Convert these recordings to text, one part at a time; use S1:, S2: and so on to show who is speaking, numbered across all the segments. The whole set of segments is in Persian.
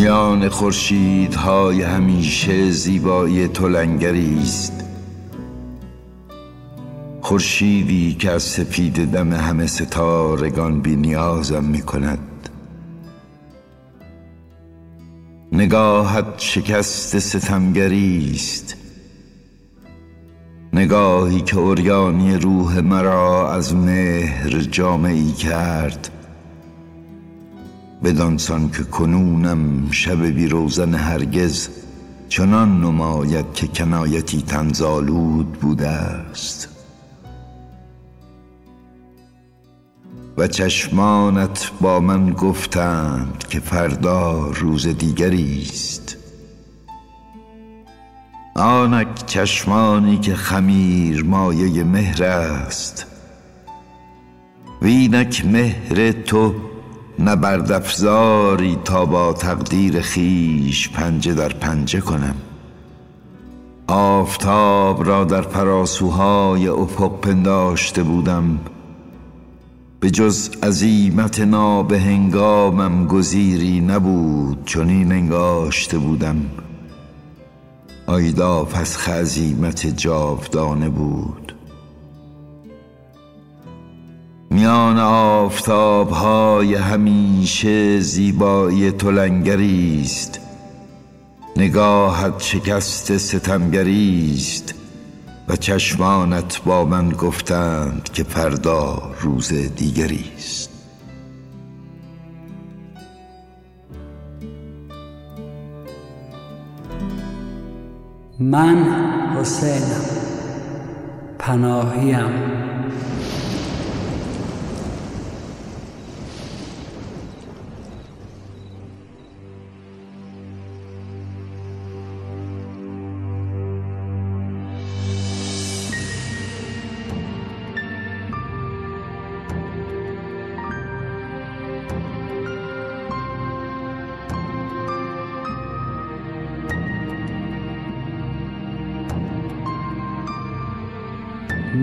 S1: میان خورشیدهای همیشه زیبایی تو است. خورشیدی که از سپید دم همه ستارگان بی نیازم می کند. نگاهت شکست ستمگری است. نگاهی که اوریانی روح مرا از مهر جامعی کرد. بدانسان که کنونم شب بی روزن هرگز چنان نماید که کنایتی تنزالود بوده است. و چشمانت با من گفتند که فردا روز دیگری است. آنک چشمانی که خمیر مایه مهر است. وینک مهر تو نبردفزاری تا با تقدیر خیش پنجه در پنجه کنم. آفتاب را در پراسوهای افق پنداشته بودم. به جز عزیمت هنگامم گزیری نبود چنین انگاشته بودم. آیدا پس خزیمت جاودانه بود. میان آفتاب های همیشه زیبایی تو است. نگاهت شکست ستمگری است و چشمانت با من گفتند که فردا روز دیگری است.
S2: من حسینم پناهیم.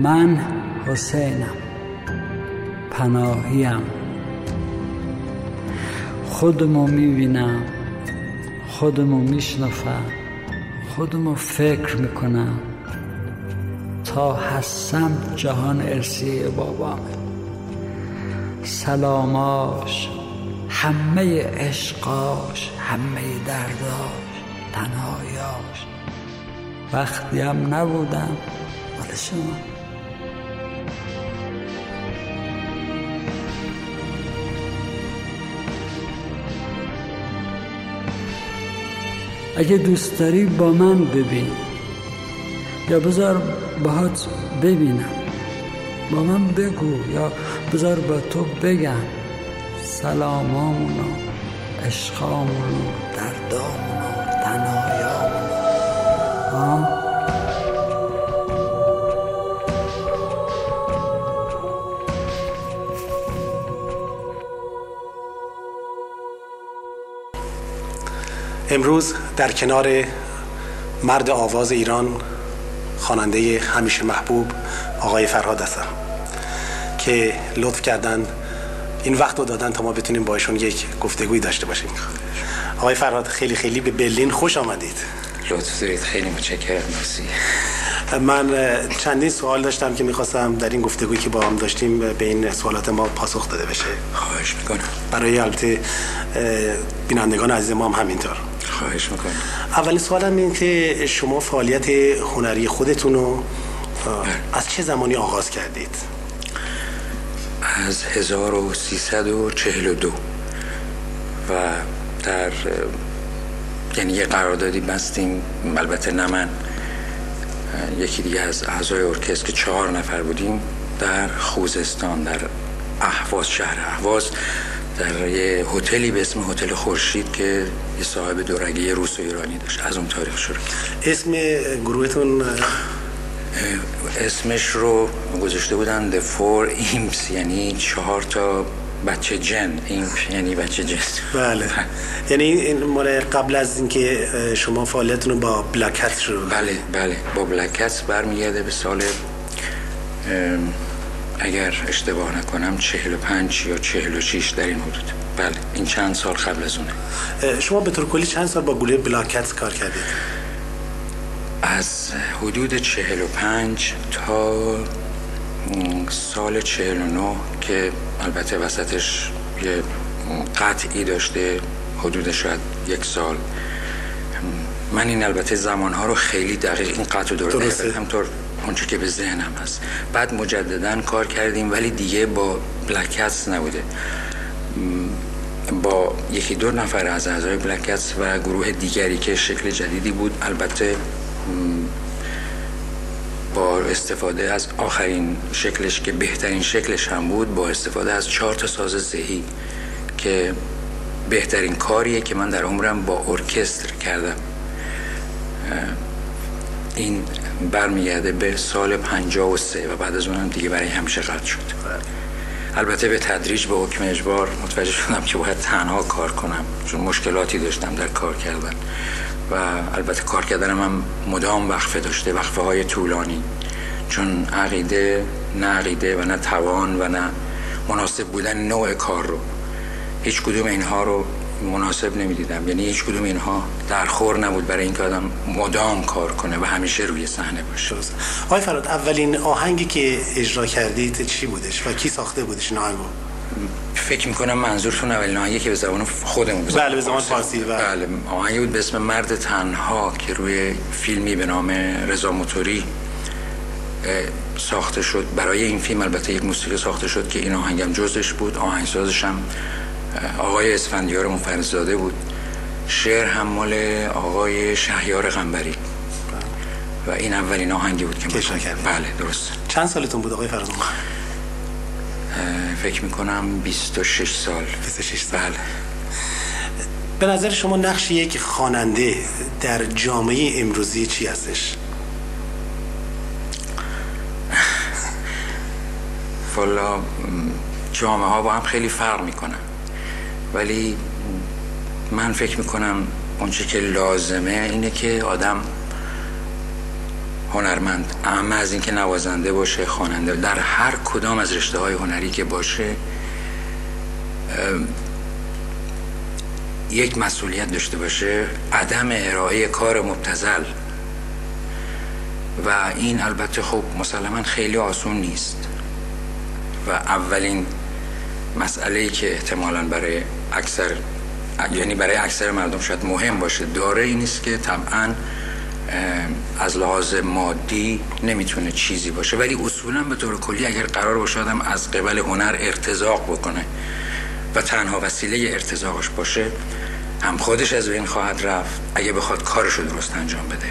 S2: من حسینم. پناهیم. خودمو می‌بینم. خودمو میشنفم خودمو فکر می‌کنم. تا هستم جهان ارسیه بابامه سلاماش. همه عشقاش همه درداش تنهایاش. وقتی هم نبودم. مال شما اگه دوست داری با من ببین. یا بذار باهات ببینم. با من بگو یا بذار با تو بگم. سلامامونو عشقامونو دردامونو تنهایامونو. ها
S3: امروز در کنار مرد آواز ایران خواننده همیشه محبوب آقای فرهاد هستم که لطف کردن این وقت رو دادن تا ما بتونیم با ایشون یک گفتگوی داشته باشیم. آقای فرهاد خیلی خیلی به برلین خوش آمدید.
S4: لطف دارید. خیلی متشکرم. مرسی.
S3: من چندین سوال داشتم که می‌خواستم در این گفتگویی که با هم داشتیم به این سوالات ما پاسخ داده بشه.
S4: خواهش می‌کنم.
S3: برای البته بینندگان عزیز ما هم همینطور.
S4: خواهش می‌کنم.
S3: اولین سوالم این که شما فعالیت هنری خودتون رو از چه زمانی آغاز کردید؟
S4: از 1342 و در یعنی یه قراردادی بستیم. البته نه من. یکی دیگه از اعضای ارکستر که چهار نفر بودیم در خوزستان در احواز شهر احواز در یه هتلی به اسم هتل خورشید که یه صاحب دورگی روس و ایرانی داشت. از اون تاریخ شروع
S3: اسم گروهتون؟
S4: اسمش رو گذاشته بودن The Four Imps یعنی چهار تا بچه جن. این یعنی بچه جن.
S3: بله. یعنی این مال قبل از اینکه شما فعالیتتون رو با بلکت شروع
S4: بله بله. با بلکت برمیگرده به سال اگر اشتباه نکنم 45 یا 46 در این حدود. بله این چند سال قبل از اونه.
S3: شما به طور کلی چند سال با گروه بلاکت کار کردید؟
S4: از حدود 45 تا سال 49 که البته وسطش یه قطعی داشته حدود شاید یک سال. من این البته زمانها رو خیلی دقیق این قطع دور همطور اونچه که به ذهنم هست. بعد مجددا کار کردیم ولی دیگه با بلکتس نبوده. با یکی دو نفر از اعضای بلکتس و گروه دیگری که شکل جدیدی بود البته با استفاده از آخرین شکلش که بهترین شکلش هم بود با استفاده از چهار تا ساز زهی که بهترین کاریه که من در عمرم با ارکستر کردم. این برمیگرده به سال 53 و بعد از اونم دیگه برای همیشه قطع شد. البته به تدریج به حکم اجبار متوجه شدم که باید تنها کار کنم. چون مشکلاتی داشتم در کار کردن. و البته کار کردنم هم مدام وقفه داشته وقفه های طولانی. چون عقیده نه عقیده و نه توان و نه مناسب بودن نوع کار رو. هیچ کدوم اینها رو مناسب نمی‌دیدم. یعنی هیچ کدوم اینها در خور نبود برای اینکه آدم مدام کار کنه و همیشه روی صحنه باشه.
S3: آقای فراد اولین آهنگی که اجرا کردید چی بودش و کی ساخته بودش این آهنگو
S4: فکر می‌کنم منظورتون اولین آهنگی که به زبان خودمون
S3: به بله به زبان فارسی
S4: بله. بله. آهنگی بود به اسم مرد تنها که روی فیلمی به نام رضا موتوری ساخته شد. برای این فیلم البته یک موسیقی ساخته شد که این آهنگم جزش بود. آهنگسازش هم آقای اسفندیار مفرزاده بود. شعر هم مال آقای شهیار غنبری. و این اولین آهنگی بود که
S3: کشا کرد
S4: بله درست.
S3: چند سالتون بود آقای فرزان
S4: فکر می‌کنم 26 سال.
S3: 26 سال. بله. به نظر شما نقش یک خواننده در جامعه امروزی چی هستش؟
S4: والا جامعه ها با هم خیلی فرق می‌کنن. ولی من فکر می‌کنم اونچه که لازمه اینه که آدم هنرمند اما از اینکه نوازنده باشه خواننده در هر کدام از رشته های هنری که باشه یک مسئولیت داشته باشه عدم ارائه کار مبتزل و این البته خب مسلما خیلی آسون نیست. و اولین مسئله که احتمالا برای اکثر یعنی برای اکثر مردم شاید مهم باشه. داره این است که طبعا از لحاظ مادی نمی‌تونه چیزی باشه. ولی اصولا به طور کلی اگر قرار باشه آدم از قبل هنر ارتزاق بکنه و تنها وسیله ارتزاقش باشه هم خودش از بین خواهد رفت اگه بخواد کارش رو درست انجام بده.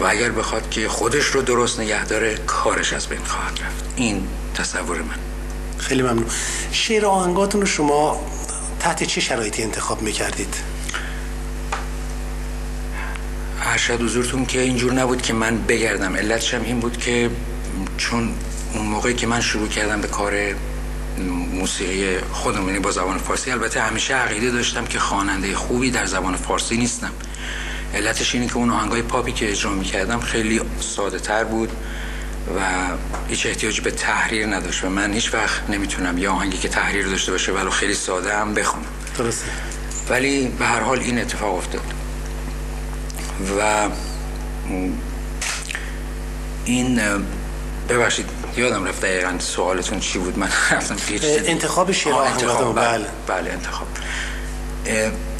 S4: و اگر بخواد که خودش رو درست نگه داره کارش از بین خواهد رفت. این تصور من.
S3: خیلی ممنون. شعر آهنگاتون رو شما تحت چه شرایطی انتخاب می‌کردید؟
S4: ارشد حضورتون که اینجور نبود که من بگردم. علتش هم این بود که چون اون موقعی که من شروع کردم به کار موسیقی خودم یعنی با زبان فارسی البته همیشه عقیده داشتم که خواننده خوبی در زبان فارسی نیستم. علتش اینه که اون آهنگای پاپی که اجرا می‌کردم خیلی ساده تر بود. و هیچ احتیاج به تحریر نداشت و من هیچ وقت نمی‌تونم یا آهنگی که تحریر داشته باشه ولو خیلی ساده هم بخونم.
S3: درسته.
S4: ولی به هر حال این اتفاق افتاد. و این ببخشید یادم رفت دقیقا سوالتون چی بود؟ من رفتم
S3: انتخاب شعر
S4: انتخاب. بله بله. انتخاب.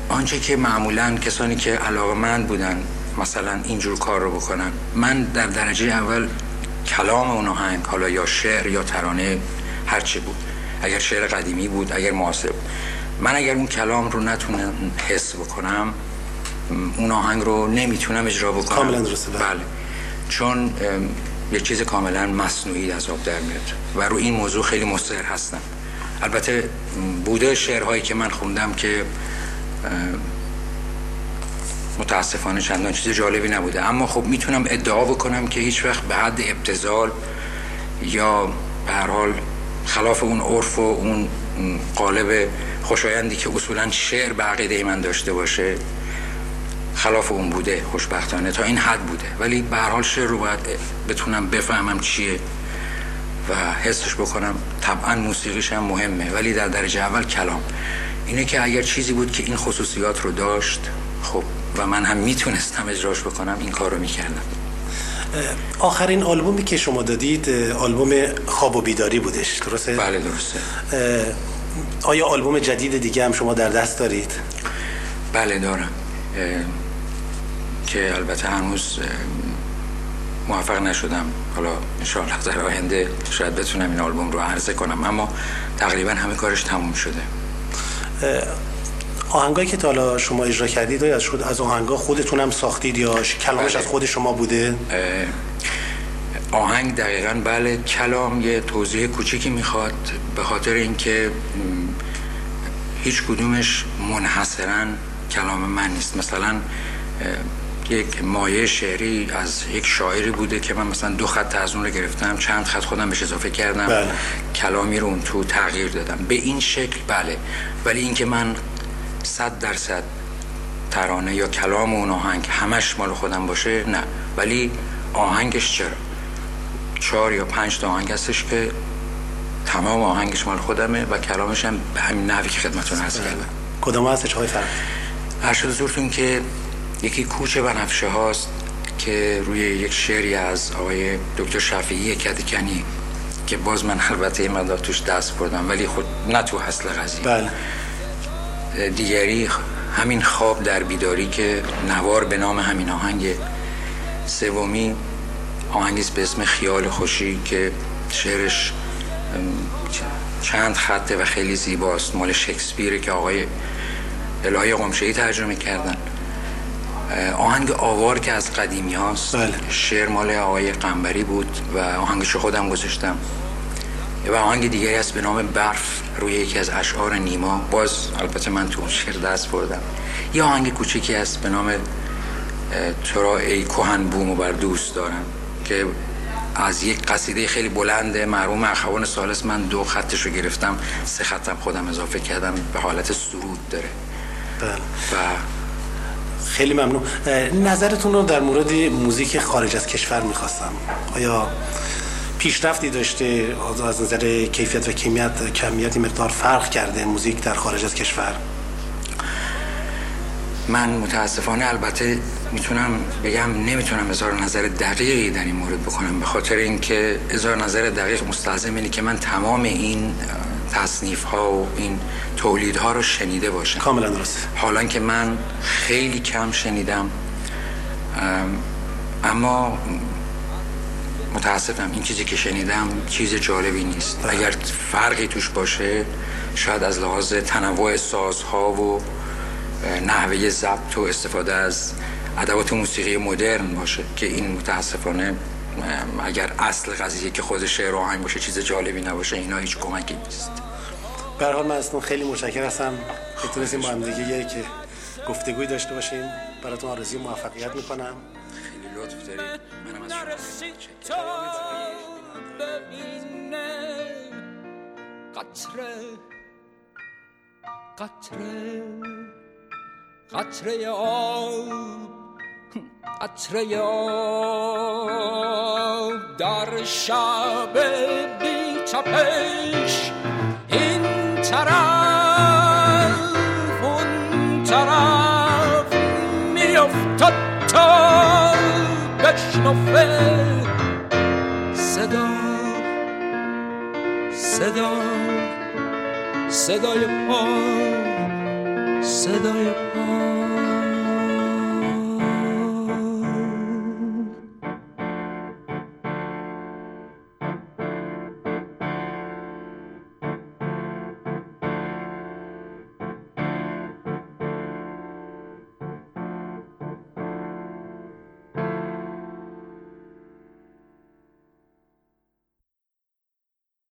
S4: آنچه که معمولا کسانی که علاقه من بودن مثلا اینجور کار رو بکنن من در درجه اول کلام اون آهنگ حالا یا شعر یا ترانه هرچی بود. اگر شعر قدیمی بود اگر معاصر بود. من اگر اون کلام رو نتونم حس بکنم اون آهنگ رو نمی‌تونم اجرا بکنم.
S3: کاملا درسته
S4: بله. چون یه چیز کاملا مصنوعی از آب در میاد. و رو این موضوع خیلی مصر هستم. البته بوده شعرهایی که من خوندم که متاسفانه چندان چیز جالبی نبوده. اما خب می‌تونم ادعا بکنم که هیچ وقت به حد ابتزال یا به هر حال خلاف اون عرف و اون قالب خوشایندی که اصولا شعر به عقیده من داشته باشه خلاف اون بوده خوشبختانه. تا این حد بوده. ولی به هر حال شعر رو باید بتونم بفهمم چیه و حسش بکنم. طبعا موسیقیش هم مهمه. ولی در درجه اول کلام. اینه که اگر چیزی بود که این خصوصیات رو داشت خب و من هم می‌تونستم اجراش بکنم این کار رو می‌کردم
S3: آخرین آلبومی که شما دادید آلبوم خواب و بیداری بودش درسته؟
S4: بله درسته.
S3: آیا آلبوم جدید دیگه هم شما در دست دارید؟
S4: بله دارم. که البته هنوز موفق نشدم. حالا انشاءالله در آینده شاید بتونم این آلبوم رو عرضه کنم اما تقریبا همه کارش تموم شده.
S3: آهنگایی که تا حالا شما اجرا کردید از شد از آهنگا خودتون هم ساختید یا کلامش از خود شما بوده؟
S4: آهنگ دقیقا بله کلام یه توضیح کوچیکی می‌خواد به خاطر اینکه هیچ کدومش منحصرا کلام من نیست. مثلا یک مایه شعری از یک شاعری بوده که من مثلا دو خط از اون رو گرفتم چند خط خودم بهش اضافه کردم
S3: بله.
S4: کلامی رو اون تو تغییر دادم. به این شکل بله. ولی اینکه من صد درصد ترانه یا کلام اون آهنگ همش مال خودم باشه نه. ولی آهنگش چرا؟ چهار یا پنج تا آهنگ هستش که تمام آهنگش مال خودمه و کلامش هم به همین نحوی که خدمتون عرض کردم.
S3: کدام هستش های فرق
S4: هر زورتون که یکی کوچه بنفشه هاست که روی یک شعری از آقای دکتر شفیعی کدکنی که باز من البته مدار توش دست بردم ولی خود نه تو حسل قضیه.
S3: بله.
S4: دیگری همین خواب در بیداری که نوار به نام همین آهنگ سومی آهنگیست به اسم خیال خوشی که شعرش چند خطه و خیلی زیباست. مال شکسپیره که آقای الهی قمشهی ترجمه کردن. آهنگ آوار که از قدیمی هاست
S3: بله.
S4: شعر مال آقای قنبری بود و آهنگشو خودم گذاشتم. و آهنگ دیگری هست به نام برف روی یکی از اشعار نیما. باز البته من تو شعر دست بردم. یه آهنگ کوچیکی هست به نام تو ای کوهن بوم بر دوست دارم که از یک قصیده خیلی بلند مرحوم اخوان سالس. من دو خطش رو گرفتم سه خطم خودم اضافه کردم به حالت سرود داره.
S3: بله.
S4: و
S3: خیلی ممنون. نظرتون رو در مورد موزیک خارج از کشور می‌خواستم. آیا پیشرفتی داشته از نظر کیفیت و کمیت کمیتی مقدار فرق کرده موزیک در خارج از کشور؟
S4: من متاسفانه البته می‌تونم بگم نمی‌تونم اظهار نظر دقیقی در این مورد بکنم به خاطر اینکه اظهار نظر دقیق مستلزم اینه که من تمام این تصنیف ها و این تولید ها رو شنیده باشم.
S3: کاملا درست.
S4: حالا که من خیلی کم شنیدم اما متاسفم. این چیزی که شنیدم چیز جالبی نیست. اگر فرقی توش باشه شاید از لحاظ تنوع سازها و نحوه ضبط و استفاده از ادوات موسیقی مدرن باشه که این متاسفانه اگر اصل قضیه که خود شعر و آهنگ باشه چیز جالبی نباشه اینا هیچ کمکی نیست.
S3: به حال من اصلا خیلی متشکر هستم که تونستیم با هم دیگه که گفتگوی داشته باشیم. براتون آرزوی موفقیت می‌کنم.
S4: لطف دارید منم از شما
S2: قطره. قطره. قطره آب. قطره آب در شب بی تپش این طرف بشنفه صدا. صدا. صدای پا. صدای پا.